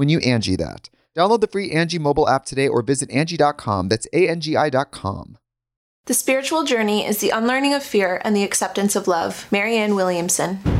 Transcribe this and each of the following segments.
when you Angi that. Download the free Angi mobile app today or visit Angi.com. That's A-N-G-I dot com. The spiritual journey is the unlearning of fear and the acceptance of love. Marianne Williamson.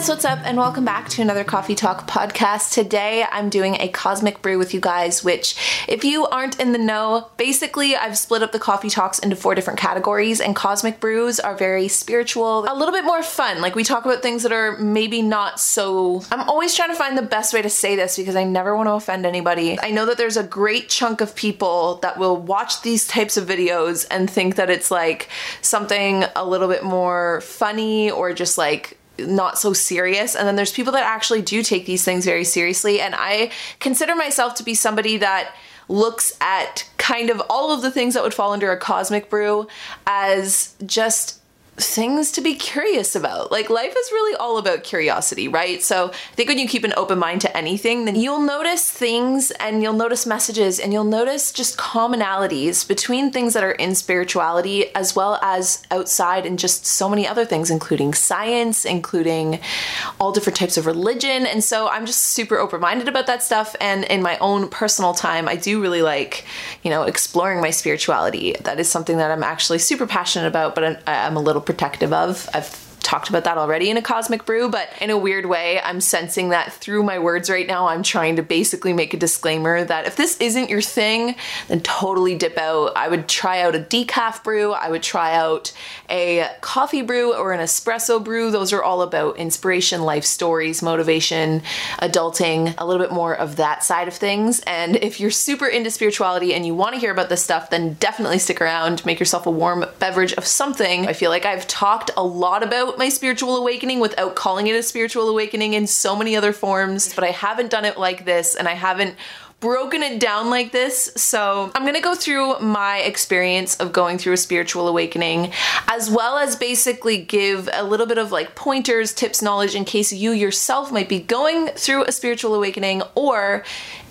Guys, what's up? And welcome back to another Coffee Talk podcast. Today I'm doing a cosmic brew with you guys, which, if you aren't in the know, basically I've split up the coffee talks into four different categories, and cosmic brews are very spiritual, a little bit more fun. Like we talk about things that are maybe not so. I'm always trying to find the best way to say this because I never want to offend anybody. I know that there's a great chunk of people that will watch these types of videos and think that it's like something a little bit more funny or just like not so serious. And then there's people that actually do take these things very seriously. And I consider myself to be somebody that looks at kind of all of the things that would fall under a cosmic brew as just things to be curious about. Like life is really all about curiosity, right? So I think when you keep an open mind to anything, then you'll notice things and you'll notice messages and you'll notice just commonalities between things that are in spirituality as well as outside and just so many other things, including science, including all different types of religion. And so I'm just super open minded about that stuff. And in my own personal time, I do really like, you know, exploring my spirituality. That is something that I'm actually super passionate about, but I'm a little protective of. I've talked about that already in a cosmic brew, but in a weird way, I'm sensing that through my words right now, I'm trying to basically make a disclaimer that if this isn't your thing, then totally dip out. I would try out a decaf brew, I would try out a coffee brew or an espresso brew. Those are all about inspiration, life stories, motivation, adulting, a little bit more of that side of things. And if you're super into spirituality and you want to hear about this stuff, then definitely stick around, make yourself a warm beverage of something. I feel like I've talked a lot about my spiritual awakening without calling it a spiritual awakening in so many other forms, but I haven't done it like this and I haven't broken it down like this. So I'm gonna go through my experience of going through a spiritual awakening, as well as basically give a little bit of like pointers, tips, knowledge in case you yourself might be going through a spiritual awakening or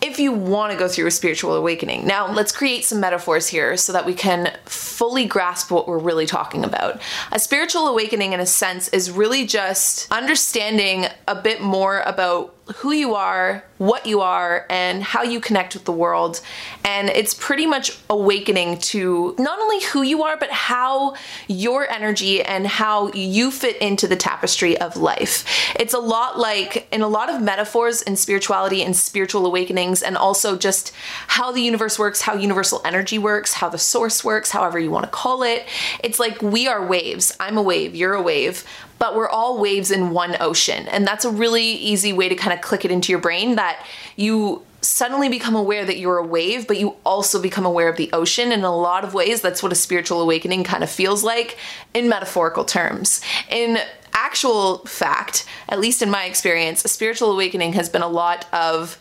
if you want to go through a spiritual awakening. Now, let's create some metaphors here so that we can fully grasp what we're really talking about. A spiritual awakening, in a sense, is really just understanding a bit more about who you are, what you are, and how you connect with the world. And it's pretty much awakening to not only who you are, but how your energy and how you fit into the tapestry of life. It's a lot like in a lot of metaphors in spirituality and spiritual awakenings, and also just how the universe works, how universal energy works, how the source works, however you want to call it. It's like we are waves. I'm a wave, you're a wave but we're all waves in one ocean. And that's a really easy way to kind of click it into your brain that you suddenly become aware that you're a wave, but you also become aware of the ocean. In a lot of ways, that's what a spiritual awakening kind of feels like in metaphorical terms. In actual fact, at least in my experience, a spiritual awakening has been a lot of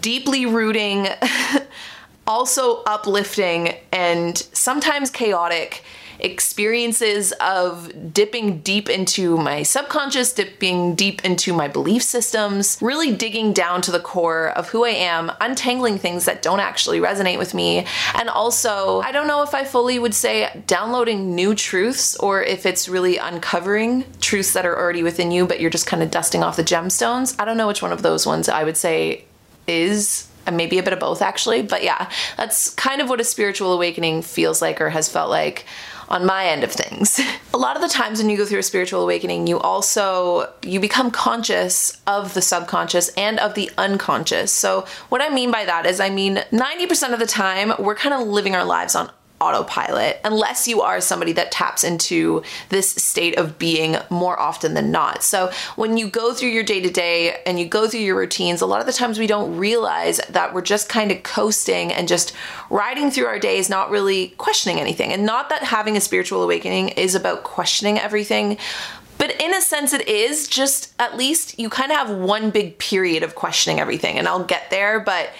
deeply rooting, also uplifting, and sometimes chaotic experiences of dipping deep into my subconscious, dipping deep into my belief systems, really digging down to the core of who I am, untangling things that don't actually resonate with me. And also, I don't know if I fully would say downloading new truths or if it's really uncovering truths that are already within you, but you're just kind of dusting off the gemstones. I don't know which one of those ones I would say is and maybe a bit of both actually but yeah that's kind of what a spiritual awakening feels like or has felt like on my end of things. a lot of the times when you go through a spiritual awakening, you also you become conscious of the subconscious and of the unconscious. So what I mean by that is I mean 90% of the time we're kind of living our lives on autopilot unless you are somebody that taps into this state of being more often than not. So when you go through your day to day and you go through your routines, a lot of the times we don't realize that we're just kind of coasting and just riding through our days, not really questioning anything. And not that having a spiritual awakening is about questioning everything, but in a sense, it is just at least you kind of have one big period of questioning everything. And I'll get there, but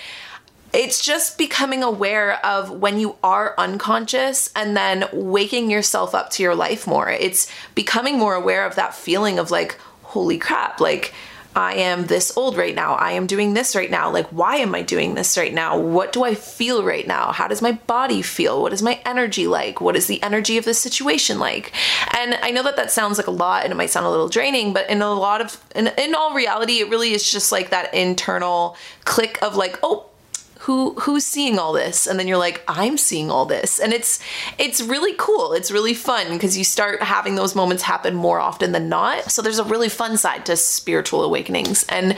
it's just becoming aware of when you are unconscious and then waking yourself up to your life more. It's becoming more aware of that feeling of like, holy crap, like I am this old right now. I am doing this right now. Like, why am I doing this right now? What do I feel right now? How does my body feel? What is my energy like? What is the energy of this situation like? And I know that that sounds like a lot and it might sound a little draining, but in a lot of, in, in all reality, it really is just like that internal click of like, oh, who who's seeing all this? And then you're like i'm seeing all this. And it's it's really cool. It's really fun because you start having those moments happen more often than not. So there's a really fun side to spiritual awakenings. And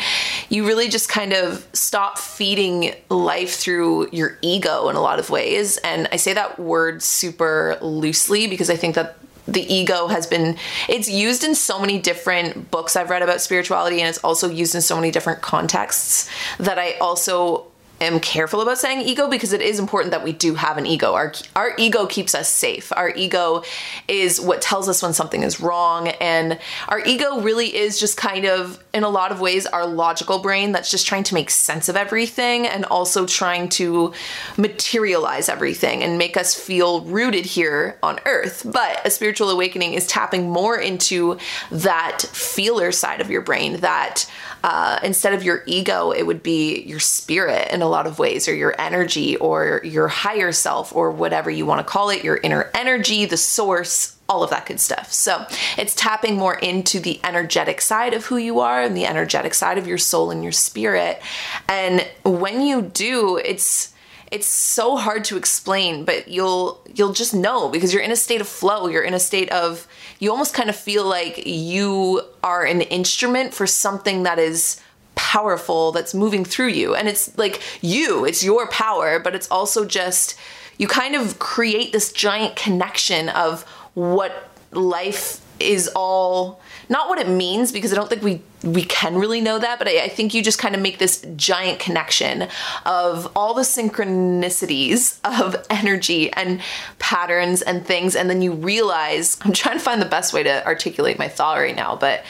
you really just kind of stop feeding life through your ego in a lot of ways. And i say that word super loosely because i think that the ego has been it's used in so many different books I've read about spirituality and it's also used in so many different contexts that I also am careful about saying ego because it is important that we do have an ego. Our our ego keeps us safe. Our ego is what tells us when something is wrong and our ego really is just kind of in a lot of ways our logical brain that's just trying to make sense of everything and also trying to materialize everything and make us feel rooted here on earth. But a spiritual awakening is tapping more into that feeler side of your brain that uh, instead of your ego, it would be your spirit in a lot of ways, or your energy, or your higher self, or whatever you want to call it, your inner energy, the source, all of that good stuff. So it's tapping more into the energetic side of who you are and the energetic side of your soul and your spirit. And when you do, it's it's so hard to explain but you'll you'll just know because you're in a state of flow you're in a state of you almost kind of feel like you are an instrument for something that is powerful that's moving through you. And it's like you, it's your power, but it's also just you kind of create this giant connection of what life is all not what it means because I don't think we we can really know that, but I, I, think you just kind of make this giant connection of all the synchronicities of energy and patterns and things, and then you realize I'm trying to find the best way to articulate my thought right now, but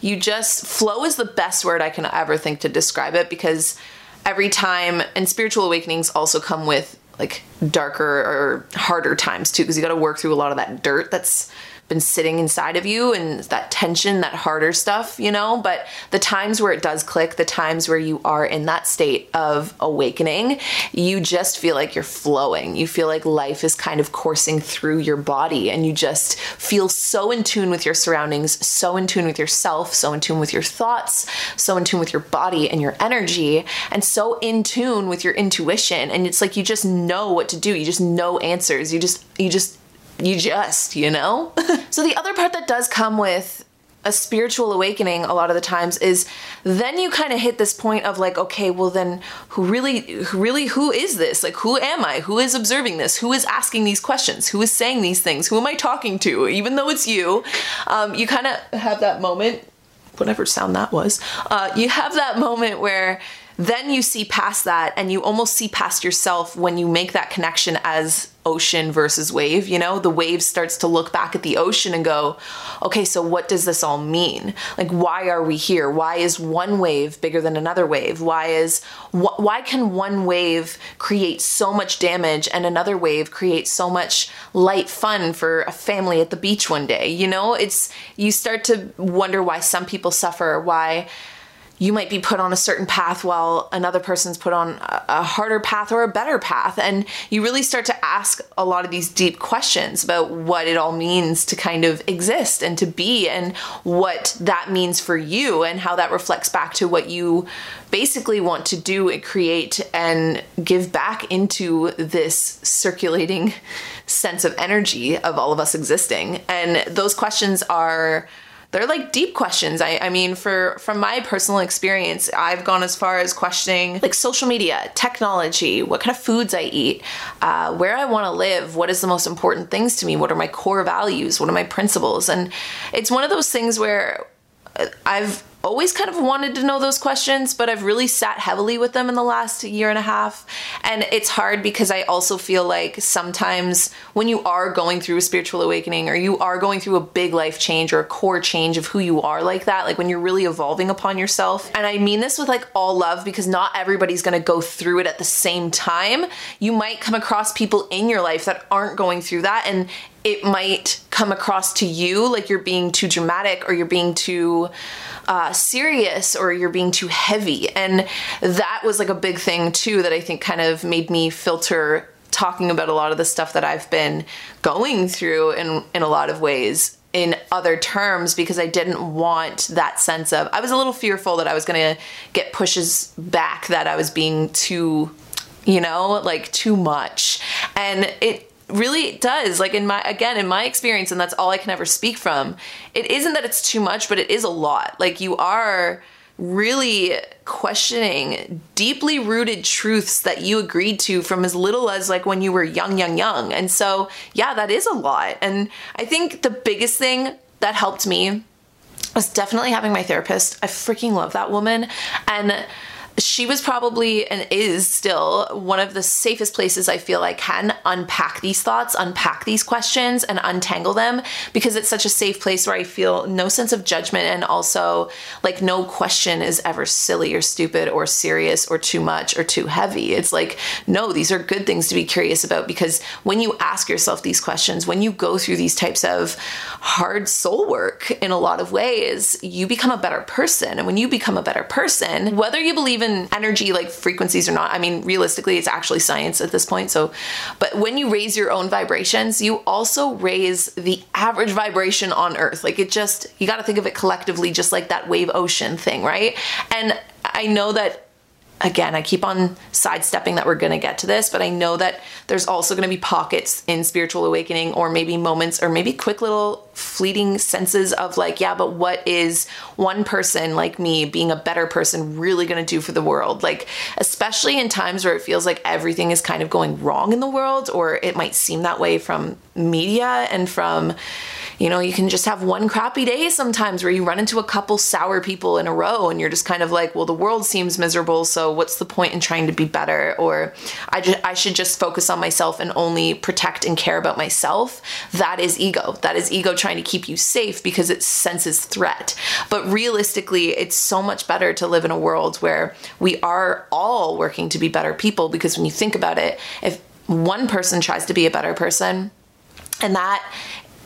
you just flow is the best word I can ever think to describe it because every time and spiritual awakenings also come with like darker or harder times too because you got to work through a lot of that dirt that's been sitting inside of you and that tension, that harder stuff, you know. But the times where it does click, the times where you are in that state of awakening, you just feel like you're flowing. You feel like life is kind of coursing through your body and you just feel so in tune with your surroundings, so in tune with yourself, so in tune with your thoughts, so in tune with your body and your energy, and so in tune with your intuition. And it's like you just know what to do. You just know answers. You just, you just, you just, you know? so the other part that does come with a spiritual awakening a lot of the times is then you kind of hit this point of like okay well then who really who really who is this? Like who am i? Who is observing this? Who is asking these questions? Who is saying these things? Who am i talking to? Even though it's you um, you kind of have that moment whatever sound that was uh, you have that moment where then you see past that and you almost see past yourself when you make that connection as ocean versus wave, you know? The wave starts to look back at the ocean and go, okay, so what does this all mean? Like, why are we here? Why is one wave bigger than another wave? Why is, wh- why can one wave create so much damage and another wave create so much light fun for a family at the beach one day? You know, it's, you start to wonder why some people suffer, why, you might be put on a certain path while another person's put on a harder path or a better path. And you really start to ask a lot of these deep questions about what it all means to kind of exist and to be and what that means for you and how that reflects back to what you basically want to do and create and give back into this circulating sense of energy of all of us existing. And those questions are they're like deep questions. I, I mean, for from my personal experience, I've gone as far as questioning like social media, technology, what kind of foods I eat, uh, where I want to live, what is the most important things to me, what are my core values, what are my principles, and it's one of those things where I've always kind of wanted to know those questions, but I've really sat heavily with them in the last year and a half. And it's hard because I also feel like sometimes when you are going through a spiritual awakening or you are going through a big life change or a core change of who you are like that, like when you're really evolving upon yourself. And I mean this with like all love because not everybody's to go through it at the same time. You might come across people in your life that aren't going through that and it might come across to you like you're being too dramatic or you're being too uh, serious or you're being too heavy. And that was like a big thing too that I think kind of made me filter talking about a lot of the stuff that I've been going through in in a lot of ways in other terms because I didn't want that sense of I was a little fearful that I was going to get pushes back that I was being too you know like too much and it really does. Like in my again in my experience and that's all i can ever speak from it isn't that it's too much but it is a lot. Like you are really questioning deeply rooted truths that you agreed to from as little as like when you were young young young. And so yeah that is a lot. And i think the biggest thing that helped me was definitely having my therapist. I freaking love that woman. And she was probably and is still one of the safest places I feel I can unpack these thoughts, unpack these questions, and untangle them because it's such a safe place where I feel no sense of judgment and also like no question is ever silly or stupid or serious or too much or too heavy. It's like, no, these are good things to be curious about because when you ask yourself these questions, when you go through these types of hard soul work in a lot of ways, you become a better person. And when you become a better person, whether you believe in even energy like frequencies or not. I mean, realistically, it's actually science at this point. So, but when you raise your own vibrations, you also raise the average vibration on Earth. Like it just, you got to think of it collectively, just like that wave ocean thing, right? And I know that again, I keep on sidestepping that we're going to get to this, but I know that there's also going to be pockets in spiritual awakening or maybe moments or maybe quick little fleeting senses of like, yeah, but what is one person like me being a better person really going to do for the world? Like, especially in times where it feels like everything is kind of going wrong in the world, or it might seem that way from media and from you know, you can just have one crappy day sometimes where you run into a couple sour people in a row and you're just kind of like, well, the world seems miserable, so what's the point in trying to be better? Or I just I should just focus on myself and only protect and care about myself. That is ego. That is ego trying to keep you safe because it senses threat. But realistically, it's so much better to live in a world where we are all working to be better people because when you think about it, if one person tries to be a better person, and that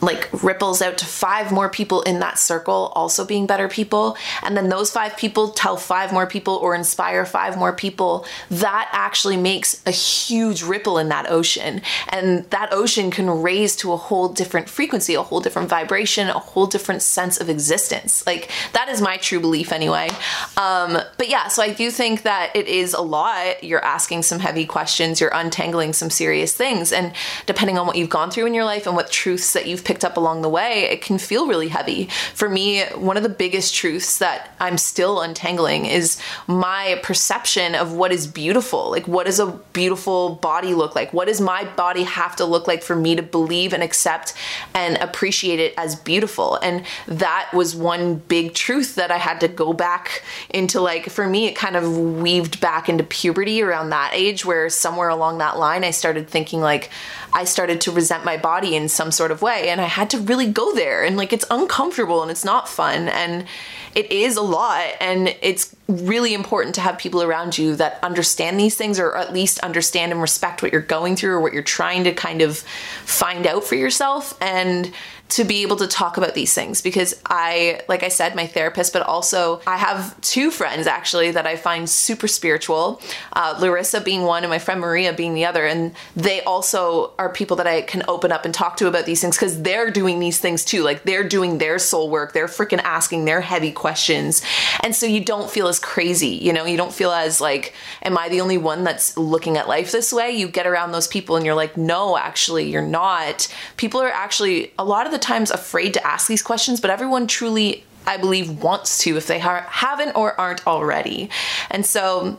like ripples out to five more people in that circle also being better people. And then those five people tell five more people or inspire five more people. That actually makes a huge ripple in that ocean. And that ocean can raise to a whole different frequency a whole different vibration a whole different sense of existence. Like that is my true belief anyway. Um, but yeah so i do think that it is a lot. You're asking some heavy questions. You're untangling some serious things. And depending on what you've gone through in your life and what truths that you've picked up along the way, it can feel really heavy. For me, one of the biggest truths that I'm still untangling is my perception of what is beautiful. Like, what does a beautiful body look like? What does my body have to look like for me to believe and accept and appreciate it as beautiful? And that was one big truth that I had to go back into. Like, for me, it kind of weaved back into puberty around that age, where somewhere along that line, I started thinking, like, I started to resent my body in some sort of way. And I had to really go there. And like, it's uncomfortable and it's not fun. And it is a lot. And it's really important to have people around you that understand these things or at least understand and respect what you're going through or what you're trying to kind of find out for yourself. And to be able to talk about these things because I, like I said, my therapist, but also I have two friends actually that I find super spiritual, uh, Larissa being one and my friend Maria being the other. And they also are people that I can open up and talk to about these things because they're doing these things too. Like they're doing their soul work, they're freaking asking their heavy questions. And so you don't feel as crazy, you know, you don't feel as like, am I the only one that's looking at life this way? You get around those people and you're like, no, actually, you're not. People are actually, a lot of the times afraid to ask these questions, but everyone truly, I believe, wants to if they ha- haven't or aren't already. And so,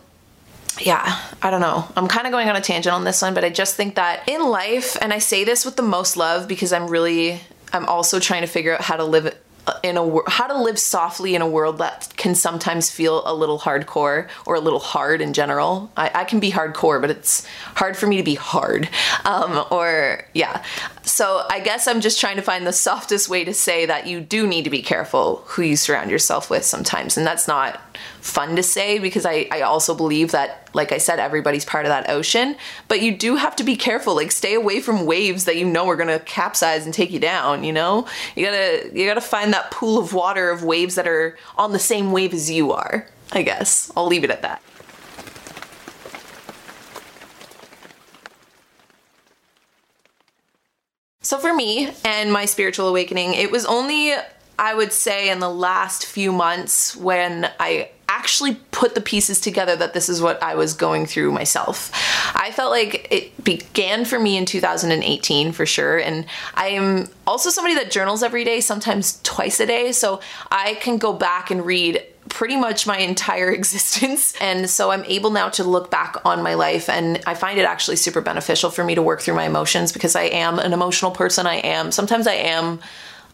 yeah, I don't know. I'm kind of going on a tangent on this one, but I just think that in life, and I say this with the most love because I'm really, I'm also trying to figure out how to live in a how to live softly in a world that can sometimes feel a little hardcore or a little hard in general. I, I can be hardcore, but it's hard for me to be hard. Um, or yeah, so I guess I'm just trying to find the softest way to say that you do need to be careful who you surround yourself with sometimes, and that's not fun to say because I, I also believe that, like I said, everybody's part of that ocean. But you do have to be careful. Like stay away from waves that you know are gonna capsize and take you down, you know? You gotta you gotta find that pool of water of waves that are on the same wave as you are, I guess. I'll leave it at that. So for me and my spiritual awakening, it was only I would say in the last few months when I actually put the pieces together that this is what I was going through myself. I felt like it began for me in 2018 for sure. And I am also somebody that journals every day, sometimes twice a day. So I can go back and read pretty much my entire existence. And so I'm able now to look back on my life and I find it actually super beneficial for me to work through my emotions because I am an emotional person. I am, sometimes I am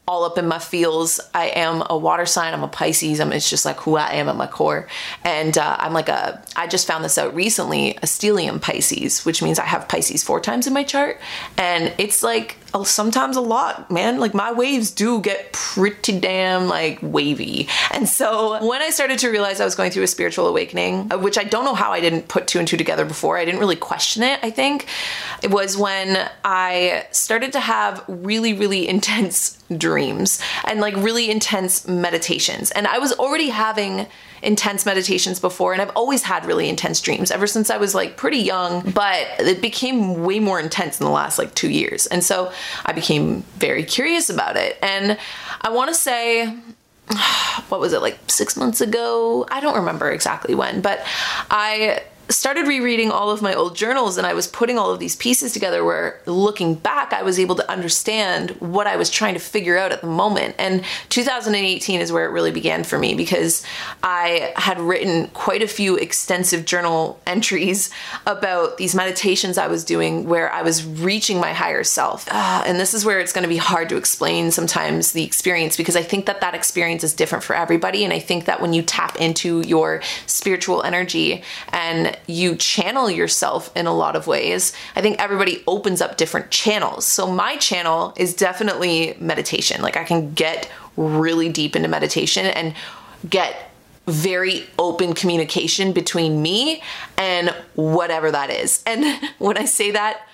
all up in my feels. I am a water sign. I'm a Pisces. I'm, it's just like who I am at my core. And uh, I'm like a, I just found this out recently, a stellium Pisces, which means I have Pisces four times in my chart. And it's like sometimes a lot, man. Like my waves do get pretty damn like wavy. And so when I started to realize I was going through a spiritual awakening, uh, which I don't know how I didn't put two and two together before, I didn't really question it, I think, it was when I started to have really, really intense dreams and like really intense meditations. And I was already having intense meditations before and I've always had really intense dreams ever since I was like pretty young, but it became way more intense in the last like 2 years. And so I became very curious about it. And I want to say what was it like 6 months ago? I don't remember exactly when, but I started rereading all of my old journals and I was putting all of these pieces together where looking back I was able to understand what I was trying to figure out at the moment. And 2018 is where it really began for me because I had written quite a few extensive journal entries about these meditations I was doing where I was reaching my higher self. Uh, and this is where it's going to be hard to explain sometimes the experience because I think that that experience is different for everybody and I think that when you tap into your spiritual energy and you channel yourself in a lot of ways. I think everybody opens up different channels. So my channel is definitely meditation. Like I can get really deep into meditation and get very open communication between me and whatever that is. And when I say that,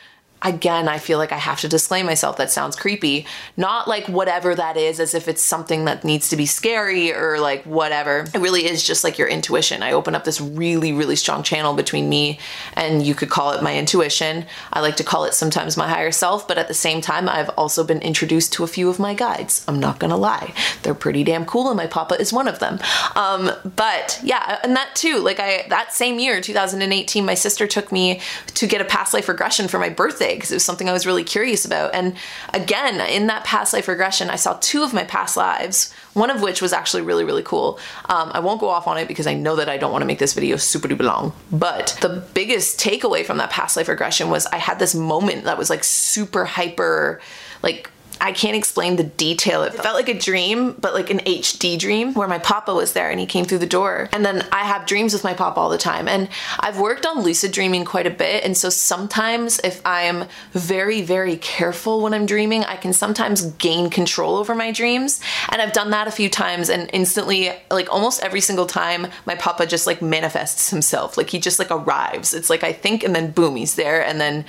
again, I feel like I have to disclaim myself. That sounds creepy. Not like whatever that is, as if it's something that needs to be scary or like whatever. It really is just like your intuition. I open up this really, really strong channel between me and you could call it my intuition. I like to call it sometimes my higher self, but at the same time, I've also been introduced to a few of my guides. I'm not gonna lie. They're pretty damn cool, and my papa is one of them. Um, but yeah, and that too, like I, that same year, 2018, my sister took me to get a past life regression for my birthday say because it was something I was really curious about. And again, in that past life regression, I saw two of my past lives, one of which was actually really, really cool. Um, I won't go off on it because I know that I don't want to make this video super duper long. But the biggest takeaway from that past life regression was I had this moment that was like super hyper, like I can't explain the detail. It felt like a dream, but like an HD dream where my papa was there and he came through the door. And then I have dreams with my papa all the time. And I've worked on lucid dreaming quite a bit. And so sometimes if I'm very, very careful when I'm dreaming, I can sometimes gain control over my dreams. And I've done that a few times and instantly, like almost every single time, my papa just like manifests himself. Like he just like arrives. It's like I think and then boom, he's there. And then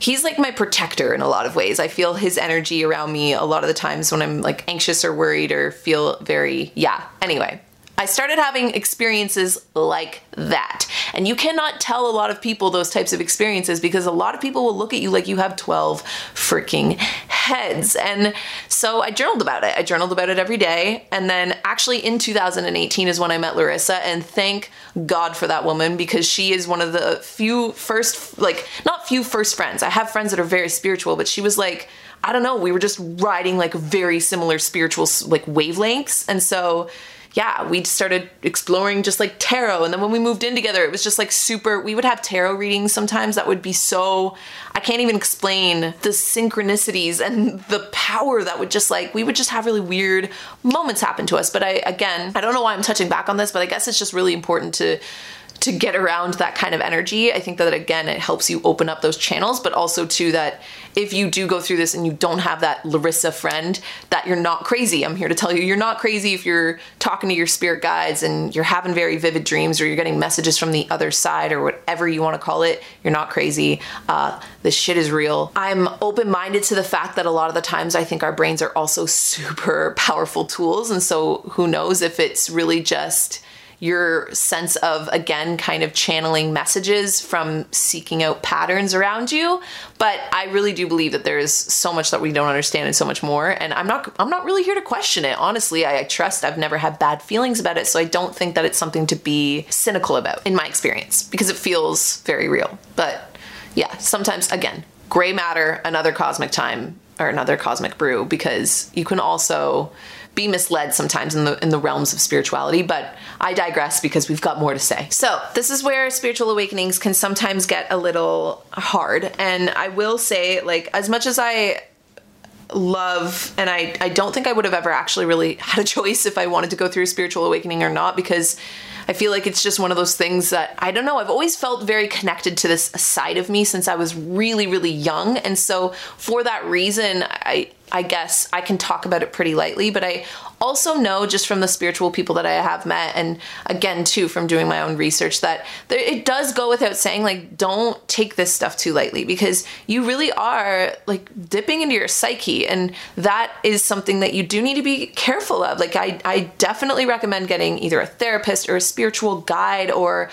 he's like my protector in a lot of ways. I feel his energy around me a lot of the times when I'm like anxious or worried or feel very, yeah. Anyway, I started having experiences like that. And you cannot tell a lot of people those types of experiences because a lot of people will look at you like you have 12 freaking heads. And so I journaled about it. I journaled about it every day. And then actually in 2018 is when I met Larissa. And thank God for that woman because she is one of the few first, like, not few first friends. I have friends that are very spiritual, but she was like, I don't know, we were just riding like very similar spiritual like wavelengths. And so yeah, we started exploring just like tarot. And then when we moved in together, it was just like super. We would have tarot readings sometimes that would be so, I can't even explain the synchronicities and the power that would just like, we would just have really weird moments happen to us. But I, again, I don't know why I'm touching back on this, but I guess it's just really important to to get around that kind of energy. I think that again, it helps you open up those channels, but also too that if you do go through this and you don't have that Larissa friend, that you're not crazy. I'm here to tell you you're not crazy if you're talking to your spirit guides and you're having very vivid dreams or you're getting messages from the other side or whatever you want to call it. You're not crazy. Uh, this shit is real. I'm open minded to the fact that a lot of the times I think our brains are also super powerful tools. And so who knows if it's really just your sense of, again, kind of channeling messages from seeking out patterns around you. But I really do believe that there is so much that we don't understand and so much more. And I'm not, I'm not really here to question it. Honestly, I, I trust I've never had bad feelings about it. So I don't think that it's something to be cynical about in my experience because it feels very real. But yeah, sometimes, again, gray matter, another cosmic time or another cosmic brew because you can also be misled sometimes in the in the realms of spirituality, but I digress because we've got more to say. So, this is where spiritual awakenings can sometimes get a little hard, and I will say like as much as I love and I I don't think I would have ever actually really had a choice if I wanted to go through a spiritual awakening or not because I feel like it's just one of those things that I don't know. I've always felt very connected to this side of me since I was really, really young. And so for that reason, I, I guess I can talk about it pretty lightly, but I also know just from the spiritual people that I have met, and again, too, from doing my own research, that it does go without saying, like, don't take this stuff too lightly because you really are like dipping into your psyche, and that is something that you do need to be careful of. Like, I, I definitely recommend getting either a therapist or a spiritual guide or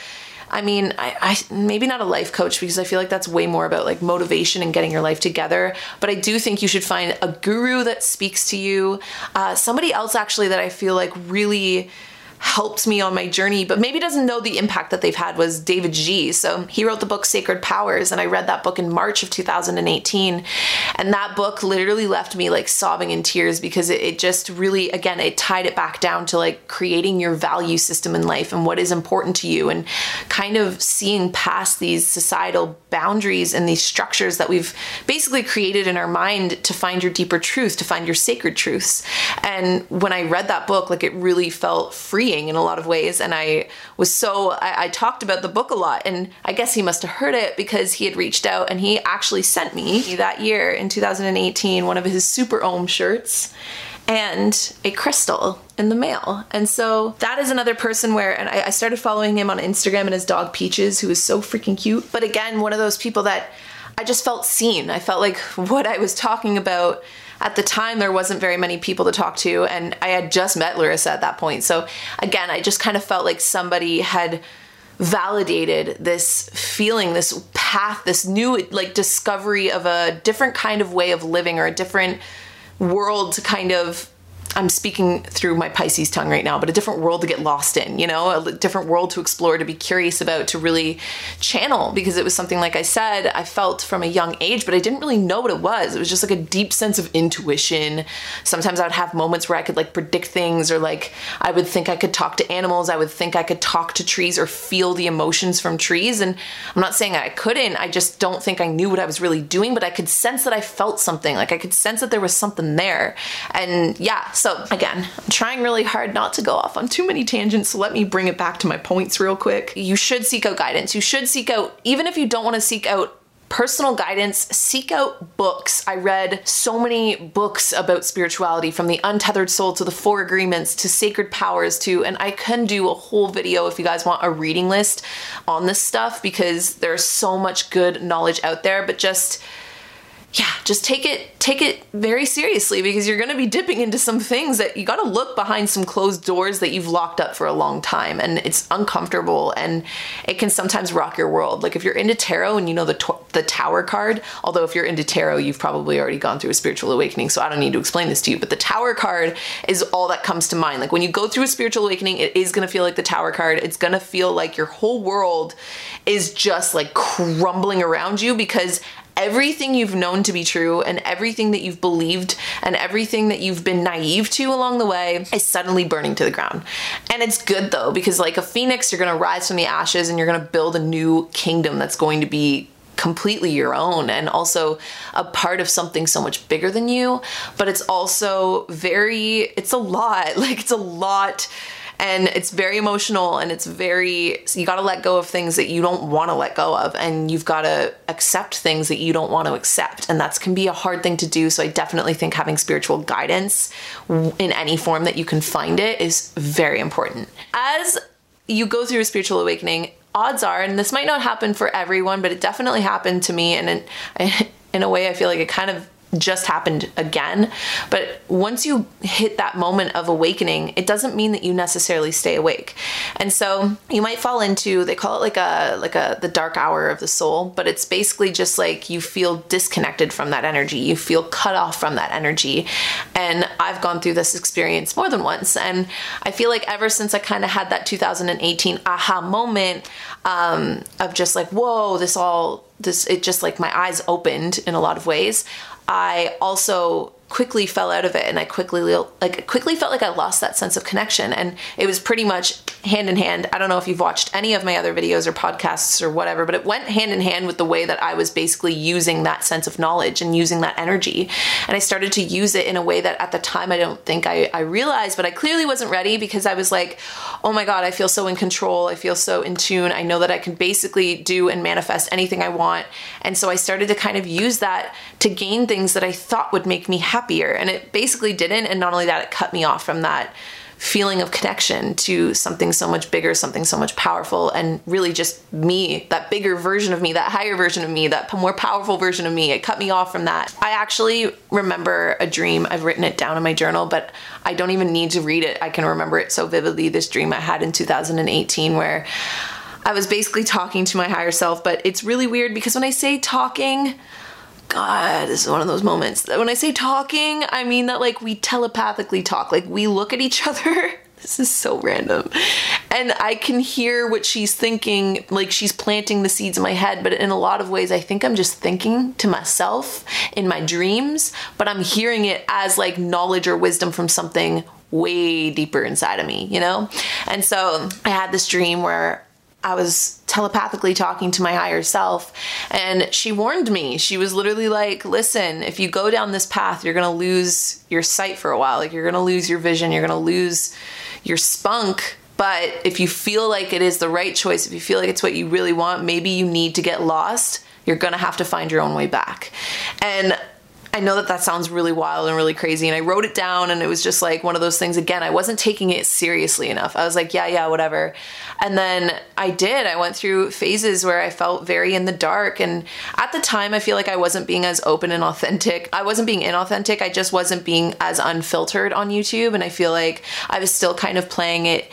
I mean, I, I, maybe not a life coach because I feel like that's way more about like motivation and getting your life together. But I do think you should find a guru that speaks to you, uh, somebody else actually that I feel like really helped me on my journey, but maybe doesn't know the impact that they've had was Davidji. So he wrote the book Sacred Powers, and I read that book in March of 2018. And that book literally left me like sobbing in tears because it, it just really, again, it tied it back down to like creating your value system in life and what is important to you and kind of seeing past these societal boundaries and these structures that we've basically created in our mind to find your deeper truth, to find your sacred truths. And when I read that book, like it really felt free freeing in a lot of ways. And I was so, I, I talked about the book a lot. And I guess he must have heard it because he had reached out and he actually sent me that year in 2018 one of his Super Om shirts and a crystal in the mail. And so that is another person where, and I, I, started following him on Instagram and his dog Peaches, who is so freaking cute. But again, one of those people that I just felt seen. I felt like what I was talking about at the time there wasn't very many people to talk to and I had just met Larissa at that point. So again, I just kind of felt like somebody had validated this feeling, this path, this new like discovery of a different kind of way of living or a different world to kind of I'm speaking through my Pisces tongue right now, but a different world to get lost in, you know, a different world to explore, to be curious about, to really channel because it was something, like I said, I felt from a young age, but I didn't really know what it was. It was just like a deep sense of intuition. Sometimes I would have moments where I could like predict things or like I would think I could talk to animals. I would think I could talk to trees or feel the emotions from trees. And I'm not saying I couldn't, I just don't think I knew what I was really doing, but I could sense that I felt something. Like I could sense that there was something there. And yeah, so again, I'm trying really hard not to go off on too many tangents, so let me bring it back to my points real quick. You should seek out guidance. You should seek out, even if you don't want to seek out personal guidance, seek out books. I read so many books about spirituality from the untethered soul to the four agreements to sacred powers to, and I can do a whole video if you guys want a reading list on this stuff because there's so much good knowledge out there, but just yeah, just take it take it very seriously because you're going to be dipping into some things that you got to look behind some closed doors that you've locked up for a long time and it's uncomfortable and it can sometimes rock your world. Like if you're into tarot and you know the to- the tower card, although if you're into tarot, you've probably already gone through a spiritual awakening, so I don't need to explain this to you, but the tower card is all that comes to mind. Like when you go through a spiritual awakening, it is going to feel like the tower card. It's going to feel like your whole world is just like crumbling around you because everything you've known to be true and everything that you've believed and everything that you've been naive to along the way is suddenly burning to the ground. And it's good though, because like a phoenix, you're gonna rise from the ashes and you're gonna build a new kingdom that's going to be completely your own and also a part of something so much bigger than you but it's also very it's a lot like it's a lot and it's very emotional and it's very you got to let go of things that you don't want to let go of and you've got to accept things that you don't want to accept. And that can be a hard thing to do so i definitely think having spiritual guidance in any form that you can find it is very important. As you go through a spiritual awakening odds are and this might not happen for everyone but it definitely happened to me and in, in a way i feel like it kind of just happened again. But once you hit that moment of awakening, it doesn't mean that you necessarily stay awake. And so you might fall into they call it like a like a the dark hour of the soul, but it's basically just like you feel disconnected from that energy. You feel cut off from that energy. And I've gone through this experience more than once and I feel like ever since I kind of had that 2018 aha moment um, of just like whoa, this all this it just like my eyes opened in a lot of ways. I also quickly fell out of it and I quickly like quickly felt like I lost that sense of connection and it was pretty much hand in hand. I don't know if you've watched any of my other videos or podcasts or whatever, but it went hand in hand with the way that I was basically using that sense of knowledge and using that energy. And I started to use it in a way that at the time I don't think I, I realized, but I clearly wasn't ready because I was like, oh my God, I feel so in control. I feel so in tune. I know that I can basically do and manifest anything I want. And so I started to kind of use that to gain things that I thought would make me happier. And it basically didn't. And not only that, it cut me off from that feeling of connection to something so much bigger, something so much powerful, and really just me, that bigger version of me, that higher version of me, that more powerful version of me. It cut me off from that. I actually remember a dream. I've written it down in my journal, but I don't even need to read it. I can remember it so vividly. This dream I had in 2018 where I was basically talking to my higher self, but it's really weird because when I say talking, God, this is one of those moments. When I say talking, I mean that like we telepathically talk. Like we look at each other. This is so random. And I can hear what she's thinking, like she's planting the seeds in my head, but in a lot of ways, I think I'm just thinking to myself in my dreams, but I'm hearing it as like knowledge or wisdom from something way deeper inside of me, you know? And so I had this dream where I was telepathically talking to my higher self and she warned me. She was literally like, "Listen, if you go down this path, you're going to lose your sight for a while. Like you're going to lose your vision, you're going to lose your spunk." But if you feel like it is the right choice, if you feel like it's what you really want, maybe you need to get lost. You're to have to find your own way back. And I know that that sounds really wild and really crazy. And I wrote it down, and it was just like one of those things. Again, I wasn't taking it seriously enough. I was like, yeah, yeah, whatever. And then I did. I went through phases where I felt very in the dark. And at the time, I feel like I wasn't being as open and authentic. I wasn't being inauthentic. I just wasn't being as unfiltered on YouTube. And I feel like I was still kind of playing it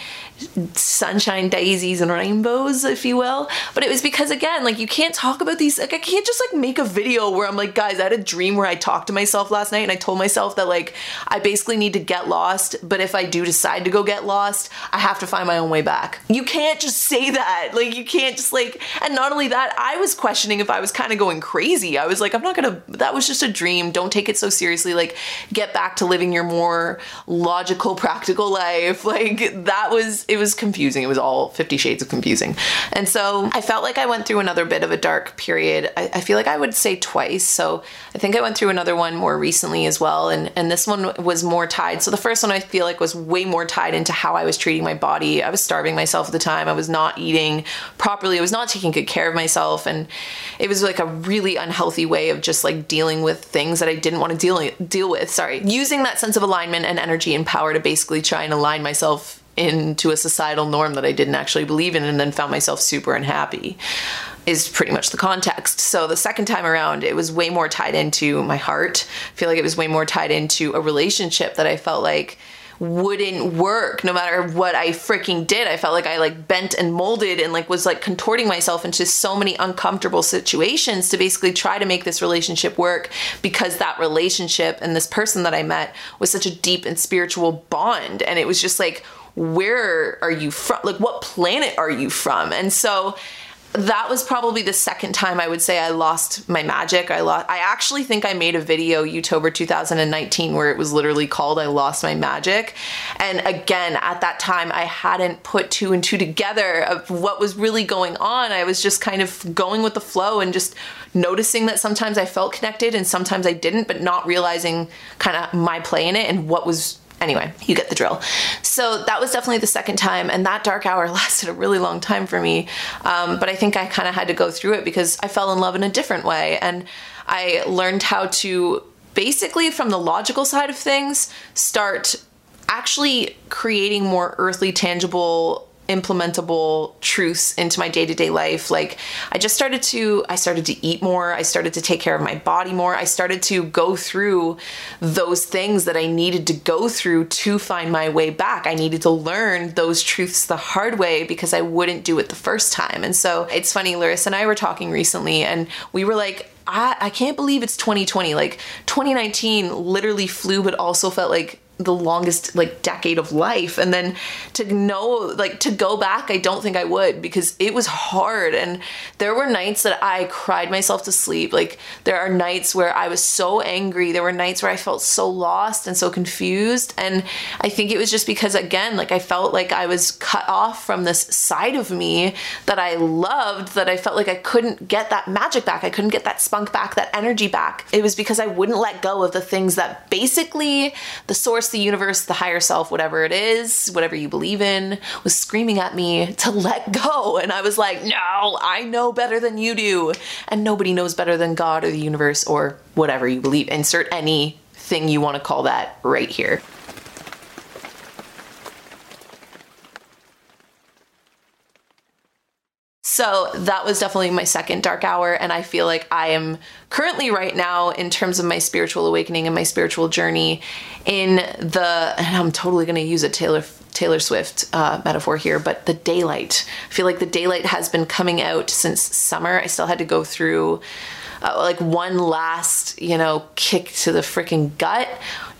sunshine daisies and rainbows, if you will. But it was because again, like you can't talk about these like I can't just like make a video where I'm like, guys, I had a dream where I talked to myself last night and I told myself that like I basically need to get lost, but if I do decide to go get lost, I have to find my own way back. You can't just say that. Like you can't just like and not only that, I was questioning if I was kind of going crazy. I was like, I'm not gonna that was just a dream. Don't take it so seriously. Like get back to living your more logical, practical life. Like that was it was confusing. It was all 50 shades of confusing. And so I felt like I went through another bit of a dark period. I, I, feel like I would say twice. So I think I went through another one more recently as well. And, and this one was more tied. So the first one I feel like was way more tied into how I was treating my body. I was starving myself at the time. I was not eating properly. I was not taking good care of myself. And it was like a really unhealthy way of just like dealing with things that I didn't want to deal, deal with. Sorry. Using that sense of alignment and energy and power to basically try and align myself into a societal norm that I didn't actually believe in and then found myself super unhappy is pretty much the context. So the second time around, it was way more tied into my heart. I feel like it was way more tied into a relationship that I felt like wouldn't work no matter what I freaking did. I felt like I like bent and molded and like was like contorting myself into so many uncomfortable situations to basically try to make this relationship work because that relationship and this person that I met was such a deep and spiritual bond and it was just like where are you from? Like, what planet are you from? And so that was probably the second time I would say I lost my magic. I lost I actually think I made a video October 2019 where it was literally called I lost my magic. And again, at that time I hadn't put two and two together of what was really going on. I was just kind of going with the flow and just noticing that sometimes I felt connected and sometimes I didn't, but not realizing kind of my play in it and what was anyway, you get the drill. So that was definitely the second time, and that dark hour lasted a really long time for me. Um, but I think I kind of had to go through it because I fell in love in a different way, and I learned how to basically, from the logical side of things, start actually creating more earthly, tangible implementable truths into my day-to-day life. Like i just started to i started to eat more. I started to take care of my body more. I started to go through those things that i needed to go through to find my way back. I needed to learn those truths the hard way because i wouldn't do it the first time. And so it's funny larissa and i were talking recently and we were like I, I can't believe it's 2020 like 2019 literally flew but also felt like the longest like decade of life. And then to know like to go back I don't think I would because it was hard. And there were nights that I cried myself to sleep. Like there are nights where I was so angry. There were nights where I felt so lost and so confused. And I think it was just because again like I felt like I was cut off from this side of me that I loved that I felt like I couldn't get that magic back. I couldn't get that spunk back that energy back. It was because I wouldn't let go of the things that basically the source the universe, the higher self, whatever it is, whatever you believe in, was screaming at me to let go. And I was like, no, I know better than you do. And nobody knows better than God or the universe or whatever you believe. Insert anything you want to call that right here. So that was definitely my second dark hour. And I feel like I am currently, right now, in terms of my spiritual awakening and my spiritual journey, in the, and I'm totally going to use a Taylor. Taylor Swift uh, metaphor here, but the daylight. I feel like the daylight has been coming out since summer. I still had to go through uh, like one last, you know, kick to the freaking gut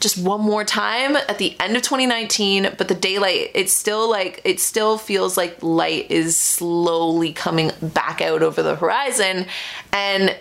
just one more time at the end of 2019 but the daylight it's still like it still feels like light is slowly coming back out over the horizon and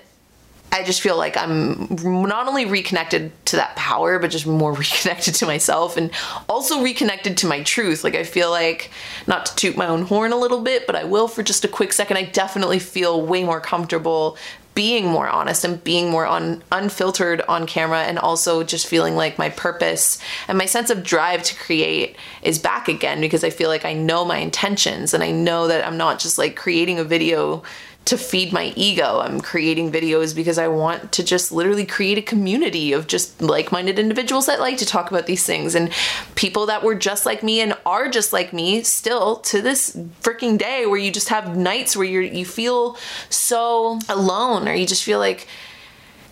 I just feel like I'm not only reconnected to that power, but just more reconnected to myself and also reconnected to my truth. Like, I feel like, not to toot my own horn a little bit, but I will for just a quick second. I definitely feel way more comfortable being more honest and being more un- unfiltered on camera and also just feeling like my purpose and my sense of drive to create is back again because I feel like I know my intentions and I know that I'm not just like creating a video to feed my ego. I'm creating videos because I want to just literally create a community of just like minded individuals that like to talk about these things and people that were just like me and are just like me still to this freaking day where you just have nights where you you feel so alone or you just feel like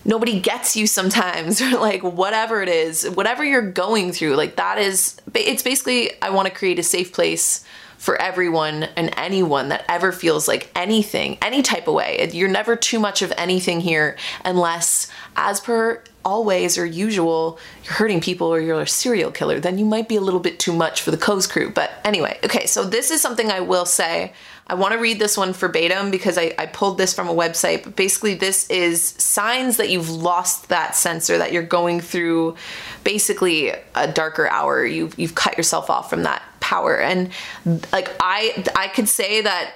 nobody gets you sometimes or like whatever it is whatever you're going through like that is it's basically i want to create a safe place for everyone and anyone that ever feels like anything, any type of way. You're never too much of anything here unless, as per always or usual, you're hurting people or you're a serial killer. Then you might be a little bit too much for the Co's crew. But anyway, okay, so this is something I will say. I want to read this one verbatim because I, I pulled this from a website. But basically, this is signs that you've lost that sensor, that you're going through basically a darker hour. You've, you've cut yourself off from that power. And like I I could say that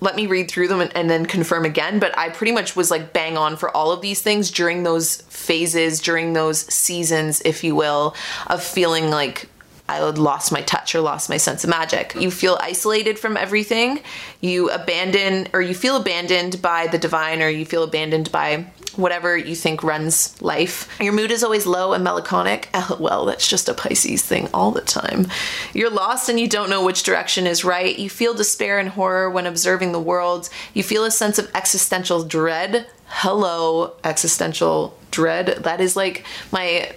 let me read through them and, and, then confirm again. But I pretty much was like bang on for all of these things during those phases, during those seasons, if you will, of feeling like I lost my touch or lost my sense of magic. You feel isolated from everything. You abandon or you feel abandoned by the divine or you feel abandoned by whatever you think runs life. Your mood is always low and melancholic. Well, that's just a Pisces thing all the time. You're lost and you don't know which direction is right. You feel despair and horror when observing the world. You feel a sense of existential dread. Hello, existential dread. That is like my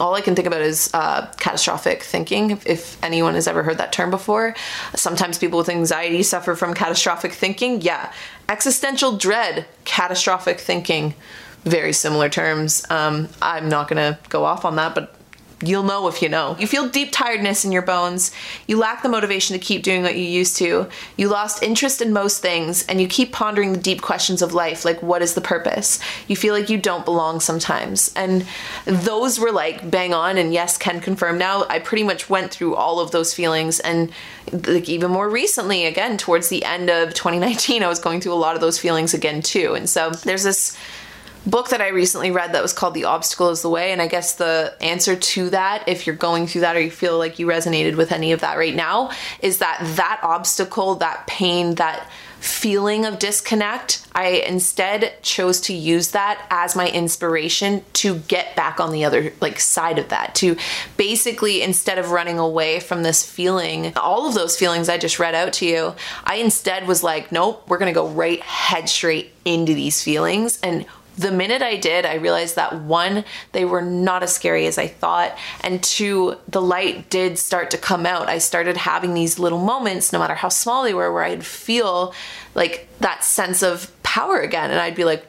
all I can think about is uh, catastrophic thinking. If, if, anyone has ever heard that term before, sometimes people with anxiety suffer from catastrophic thinking. Yeah, existential dread, catastrophic thinking, very similar terms. Um, I'm not gonna go off on that, but You'll know if you know. You feel deep tiredness in your bones. You lack the motivation to keep doing what you used to. You lost interest in most things, and you keep pondering the deep questions of life like, what is the purpose? You feel like you don't belong sometimes. And those were like bang on, and yes, can confirm now. I pretty much went through all of those feelings, and like even more recently, again, towards the end of 2019, I was going through a lot of those feelings again, too. And so there's this book that I recently read that was called The Obstacle is the Way. And I guess the answer to that, if you're going through that or you feel like you resonated with any of that right now, is that that obstacle, that pain, that feeling of disconnect, I instead chose to use that as my inspiration to get back on the other like side of that. To basically instead of running away from this feeling, all of those feelings I just read out to you, I instead was like, nope, we're going to go right head straight into these feelings and the minute I did, I realized that one, they were not as scary as I thought, and two, the light did start to come out. I started having these little moments, no matter how small they were, where I'd feel like that sense of power again, and I'd be like,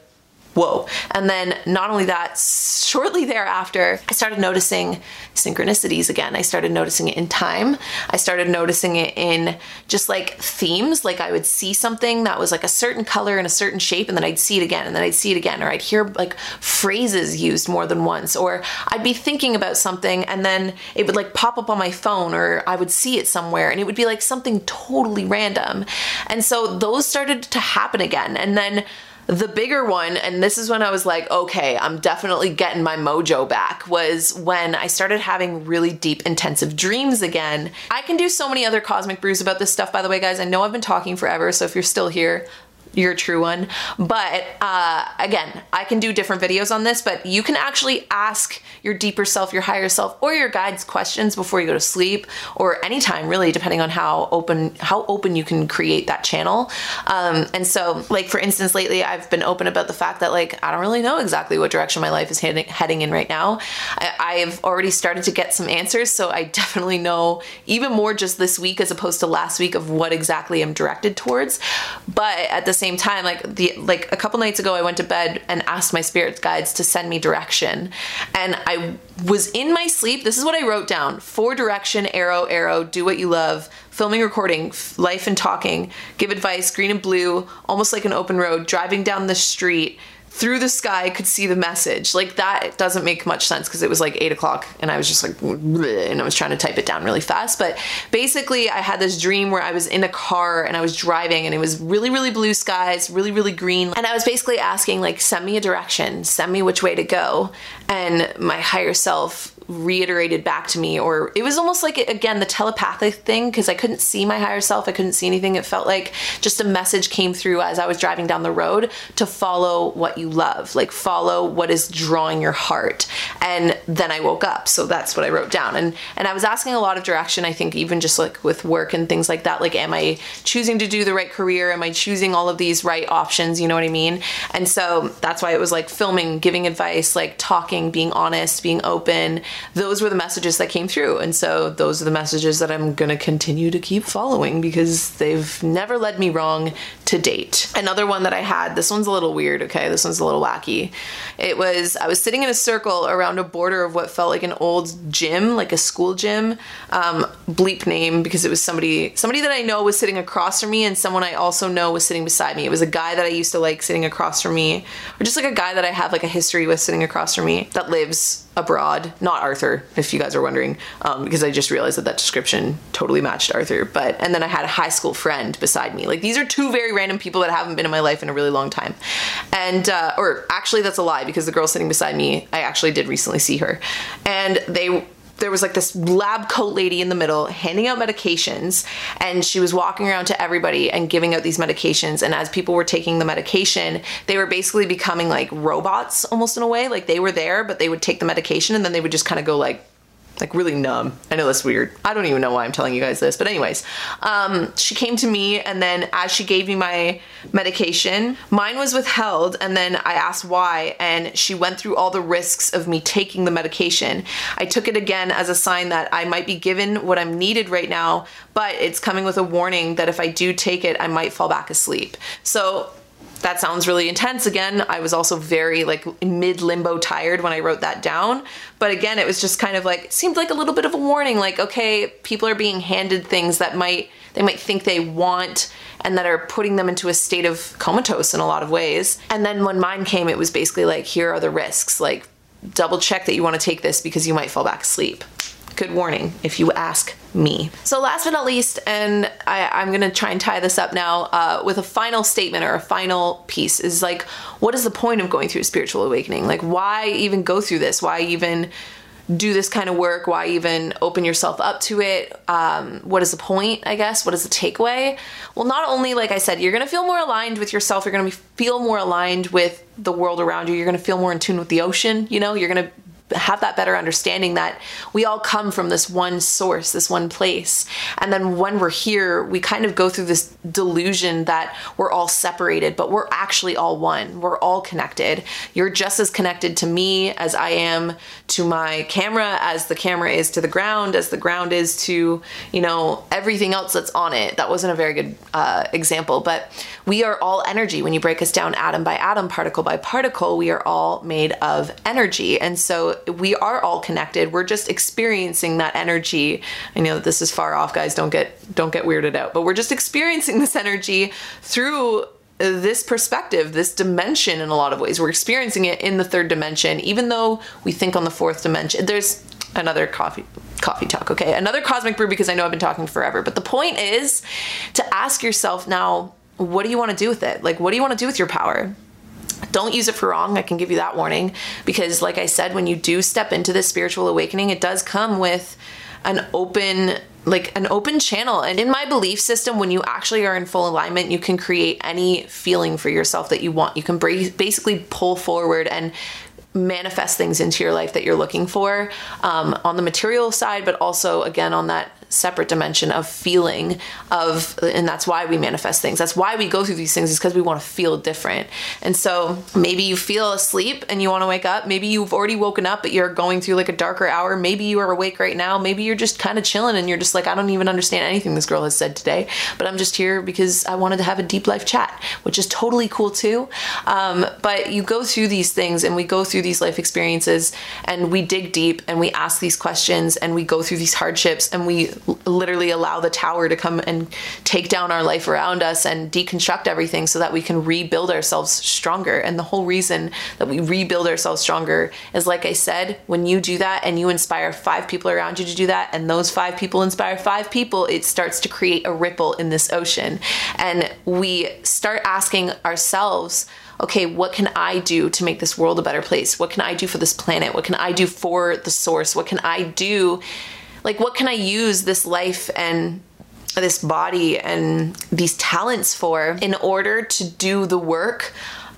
whoa. And then not only that, shortly thereafter, I started noticing synchronicities again. I started noticing it in time. I started noticing it in just like themes. Like I would see something that was like a certain color and a certain shape, and then I'd see it again, and then I'd see it again, or I'd hear like phrases used more than once, or I'd be thinking about something and then it would like pop up on my phone, or I would see it somewhere, and it would be like something totally random. And so those started to happen again. And then the bigger one, and this is when I was like, okay, I'm definitely getting my mojo back, was when I started having really deep, intensive dreams again. I can do so many other cosmic brews about this stuff, by the way, guys. I know I've been talking forever, so if you're still here, your true one. But uh, again, I can do different videos on this, but you can actually ask your deeper self, your higher self, or your guides questions before you go to sleep, or anytime really, depending on how open how open you can create that channel. Um, and so, like for instance, lately I've been open about the fact that like I don't really know exactly what direction my life is heading heading in right now. I, I've already started to get some answers, so I definitely know even more just this week as opposed to last week of what exactly I'm directed towards. But at the same time, like the like a couple nights ago, I went to bed and asked my spirit guides to send me direction, and I was in my sleep. This is what I wrote down: for direction, arrow, arrow, do what you love, filming, recording, life and talking, give advice, green and blue, almost like an open road, driving down the street through the sky could see the message. Like that doesn't make much sense because it was like eight o'clock and I was just like, and I was trying to type it down really fast. But basically, I had this dream where I was in a car and I was driving and it was really, really blue skies, really, really green. And I was basically asking, like, send me a direction, send me which way to go. And my higher self reiterated back to me or it was almost like again the telepathic thing because I couldn't see my higher self I couldn't see anything. It felt like just a message came through as I was driving down the road to follow what you love like follow what is drawing your heart. And then I woke up so that's what I wrote down. And and I was asking a lot of direction I think even just like with work and things like that like am I choosing to do the right career? Am I choosing all of these right options? You know what I mean? And so that's why it was like filming giving advice like talking being honest being open those were the messages that came through. And so those are the messages that I'm going to continue to keep following because they've never led me wrong to date. Another one that I had, this one's a little weird, okay? This one's a little wacky. It was, I was sitting in a circle around a border of what felt like an old gym, like a school gym. Um, bleep name because it was somebody, somebody that I know was sitting across from me and someone I also know was sitting beside me. It was a guy that I used to like sitting across from me, or just like a guy that I have like a history with sitting across from me that lives abroad. Not Arthur, if you guys are wondering, um, because I just realized that that description totally matched Arthur. But and then I had a high school friend beside me. Like these are two very random people that haven't been in my life in a really long time. And uh, or actually, that's a lie because the girl sitting beside me, I actually did recently see her, and they there was like this lab coat lady in the middle handing out medications and she was walking around to everybody and giving out these medications. And as people were taking the medication they were basically becoming like robots almost in a way. Like they were there but they would take the medication and then they would just kind of go like like really numb. I know that's weird. I don't even know why I'm telling you guys this, but anyways, um, she came to me and then as she gave me my medication, mine was withheld, and then I asked why, and she went through all the risks of me taking the medication. I took it again as a sign that I might be given what I'm needed right now, but it's coming with a warning that if I do take it, I might fall back asleep. So that sounds really intense again. I was also very like mid limbo tired when i wrote that down. But again it was just kind of like seemed like a little bit of a warning like okay people are being handed things that might they might think they want and that are putting them into a state of comatose in a lot of ways. And then when mine came it was basically like here are the risks. Like double check that you want to take this because you might fall back asleep good warning if you ask me. So, last but not least, and I, am gonna try and tie this up now uh, with a final statement or a final piece is like, what is the point of going through a spiritual awakening? Like, why even go through this? Why even do this kind of work? Why even open yourself up to it? Um, what is the point, I guess? What is the takeaway? Well, not only, like I said, you're gonna feel more aligned with yourself, you're gonna feel more aligned with the world around you, you're gonna feel more in tune with the ocean, you know, you're gonna have that better understanding that we all come from this one source, this one place. And then when we're here, we kind of go through this delusion that we're all separated, but we're actually all one. We're all connected. You're just as connected to me as I am to my camera, as the camera is to the ground, as the ground is to, you know, everything else that's on it. That wasn't a very good uh, example, but we are all energy. When you break us down atom by atom, particle by particle, we are all made of energy. And so we are all connected. We're just experiencing that energy. I know this is far off, guys. Don't get don't get weirded out. But we're just experiencing this energy through uh, this perspective, this dimension in a lot of ways. We're experiencing it in the third dimension, even though we think on the fourth dimension. There's another coffee coffee talk, okay? Another cosmic brew because I know I've been talking forever. But the point is to ask yourself now, what do you want to do with it? Like what do you want to do with your power? Don't use it for wrong. I can give you that warning because, like I said, when you do step into this spiritual awakening, it does come with an open like an open channel. And in my belief system, when you actually are in full alignment, you can create any feeling for yourself that you want. You can basically pull forward and manifest things into your life that you're looking for um, on the material side, but also again on that separate dimension of feeling of and that's why we manifest things. That's why we go through these things is because we want to feel different. And so maybe you feel asleep and you want to wake up. Maybe you've already woken up but you're going through like a darker hour. Maybe you are awake right now. Maybe you're just kind of chilling and you're just like i don't even understand anything this girl has said today but i'm just here because i wanted to have a deep life chat which is totally cool too. Um, but you go through these things and we go through these life experiences and we dig deep and we ask these questions and we go through these hardships and we literally allow the tower to come and take down our life around us and deconstruct everything so that we can rebuild ourselves stronger. And the whole reason that we rebuild ourselves stronger is like I said, when you do that and you inspire five people around you to do that, and those five people inspire five people, it starts to create a ripple in this ocean. And we start asking ourselves, okay, what can I do to make this world a better place? What can I do for this planet? What can I do for the source? What can I do like what can I use this life and this body and these talents for in order to do the work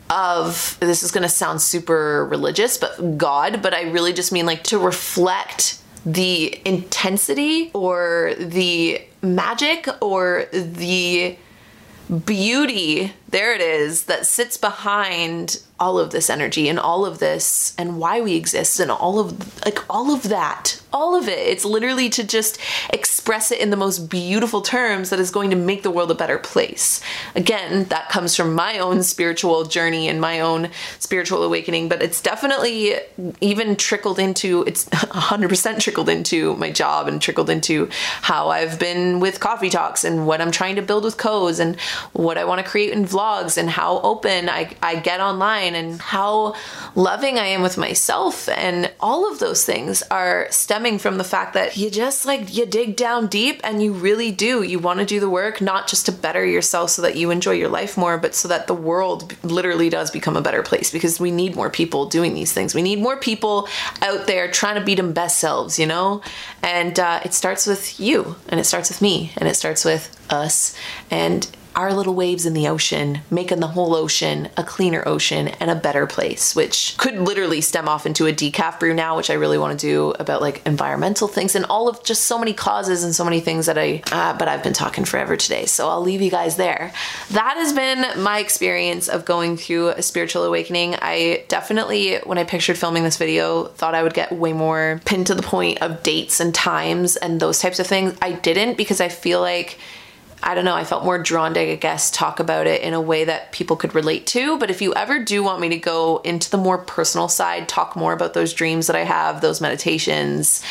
of this is going to sound super religious but God but I really just mean like to reflect the intensity or the magic or the beauty, there it is, that sits behind all of this energy and all of this and why we exist and all of like all of that all of it it's literally to just express it in the most beautiful terms that is going to make the world a better place again that comes from my own spiritual journey and my own spiritual awakening but it's definitely even trickled into it's 100% trickled into my job and trickled into how I've been with coffee talks and what I'm trying to build with co's and what I want to create in vlogs and how open I, I get online and how loving I am with myself. And all of those things are stemming from the fact that you just like, you dig down deep and you really do. You want to do the work, not just to better yourself so that you enjoy your life more, but so that the world literally does become a better place because we need more people doing these things. We need more people out there trying to be them best selves, you know? And uh, it starts with you and it starts with me and it starts with us. And our little waves in the ocean, making the whole ocean a cleaner ocean and a better place, which could literally stem off into a decaf brew now, which I really want to do about like environmental things and all of just so many causes and so many things that I, uh, but I've been talking forever today. So I'll leave you guys there. That has been my experience of going through a spiritual awakening. I definitely, when I pictured filming this video, thought I would get way more pinned to the point of dates and times and those types of things. I didn't because I feel like I don't know, I felt more drawn to, I guess, talk about it in a way that people could relate to. But if you ever do want me to go into the more personal side, talk more about those dreams that I have, those meditations,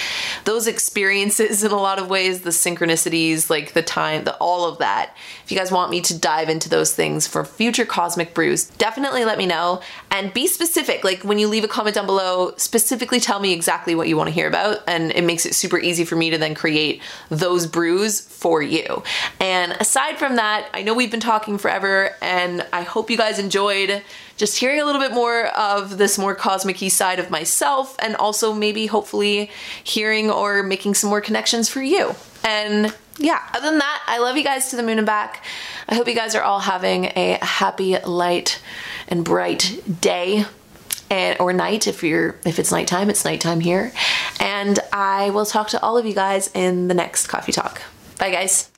those experiences in a lot of ways, the synchronicities, like the time, the all of that. If you guys want me to dive into those things for future Cosmic Brews, definitely let me know and be specific. Like when you leave a comment down below, specifically tell me exactly what you want to hear about. And it makes it super easy for me to then create those brews for you. And aside from that, I know we've been talking forever, and I hope you guys enjoyed just hearing a little bit more of this more cosmic side of myself, and also maybe hopefully hearing or making some more connections for you. And yeah, other than that, I love you guys to the moon and back. I hope you guys are all having a happy, light, and bright day and or night if you're if it's nighttime it's nighttime here. And i will talk to all of you guys in the next coffee talk. Bye guys